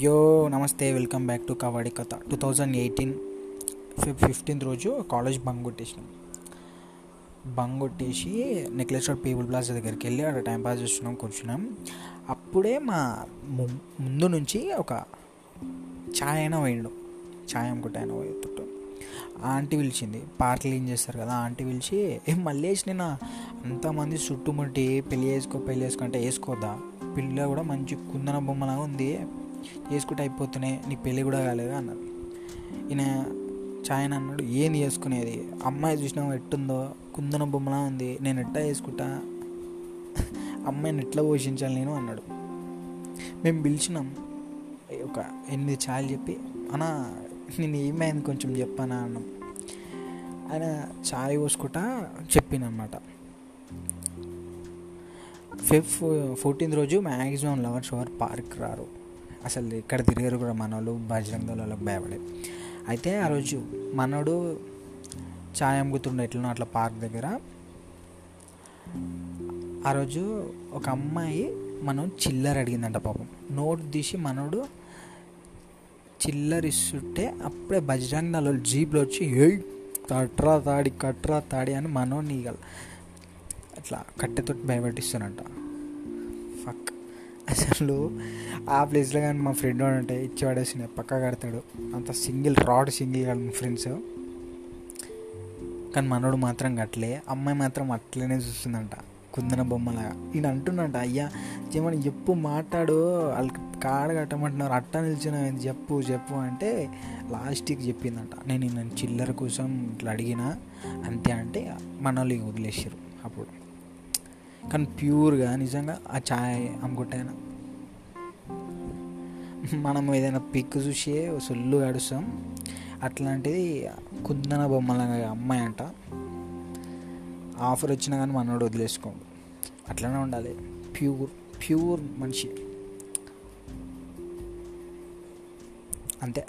యో నమస్తే welcome back to kabaddi కథ. టూ థౌజండ్ ఎయిటీన్ ఫిఫ్ ఫిఫ్టీన్త్ రోజు కాలేజ్ బంగ్ కొట్టేసినాం. బంగ్ కొట్టేసి నెక్లెస్ రోడ్ పీపుల్ ప్లాజా దగ్గరికి వెళ్ళి అక్కడ టైం పాస్ చేస్తున్నాం కూర్చున్నాం. అప్పుడే మా ము- ముందు నుంచి ఒక ఛాయ్ అయినా పోయిండు. ఛాయ్ అమ్ముకుంటే ఆయన పోయేటట్టు ఆ ఆంటీ పిలిచింది. పార్టీలు ఏం చేస్తారు కదా ఆంటీ పిలిచి ఏం మళ్ళీ వేసి నేను అంతమంది చుట్టుముట్టి పెళ్ళి చేసుకో పెళ్ళి చేసుకో అంటే వేసుకోద్దా? పిల్ల కూడా మంచి కుందన బొమ్మలాగా ఉంది. చేసుకుంటే అయిపోతున్నాయి నీ పెళ్ళి కూడా కాలేదు అన్నది ఈయన ఛాయన అన్నాడు ఏంది చేసుకునేది? అమ్మాయి చూసినా ఎట్టుందో? కుందన బొమ్మలా ఉంది. నేను ఎట్టా చేసుకుంటా? అమ్మాయిని ఎట్లా పోషించాలి నేను? అన్నాడు. మేము పిలిచినాం. ఒక ఎనిమిది ఛాయలు చెప్పి అన్నా నేను ఏమైంది కొంచెం చెప్పనా? అన్నాం. ఆయన ఛాయ్ పోసుకుంటా చెప్పినమాట ఫిఫ్ ఫోర్టీన్త్ రోజు మ్యాక్సిమం లవర్స్ ఎవరు పార్క్ రారు. అసలు ఇక్కడ తిరిగారు కూడా మనోళ్ళు బజరంగ దళాలకు భయపడే. అయితే ఆ రోజు మనోడు ఛాయ్ అమ్ముతుండే ఎట్లనో అట్లా పార్క్ దగ్గర. ఆ రోజు ఒక అమ్మాయి మనం చిల్లర అడిగిందంట పాపం. నోట్ తీసి మనోడు చిల్లర ఇస్తుంటే అప్పుడే బజరంగ దళాలు జీప్లో వచ్చి ఏయ్ కట్రా తాడి కట్రా తాడి అని మనో ఇక అట్లా కట్టెతోటి భయపెట్టిస్తానంట ఫక్ అసలు ఆ ప్లేస్లో కానీ మా ఫ్రెండ్ వాడు ఉంటే ఇచ్చి పడేసిన పక్క కడతాడు. అంత సింగిల్ రాడ్ సింగిల్ కాదు మా ఫ్రెండ్స్. కానీ మనోడు మాత్రం కట్టలే అమ్మాయి మాత్రం అట్లనే చూస్తుందంట కుందన బొమ్మలాగా. ఈయన అంటున్నాడు అయ్యా ఏమని చెప్పు మాట్లాడు వాళ్ళకి కాడ కట్టమంటున్నారు అట్ట నిలిచిన చెప్పు చెప్పు అంటే లాస్ట్కి చెప్పిందంట. నేను నేను చిల్లర కోసం ఇట్లా అడిగిన అంతే అంటే మన వాళ్ళు వదిలేసారు అప్పుడు. కానీ ప్యూర్గా నిజంగా ఆ ఛాయ్ అమ్ముకుంటాయన మనం ఏదైనా పిక్ చూసి సొల్లు గడుస్తాం అట్లాంటిది కుందన బొమ్మల అమ్మాయి అంట. ఆఫర్ వచ్చినా కానీ మనోడు వదిలేసుకోండి అట్లనే ఉండాలి. ప్యూర్ ప్యూర్ మనిషి. అంతే.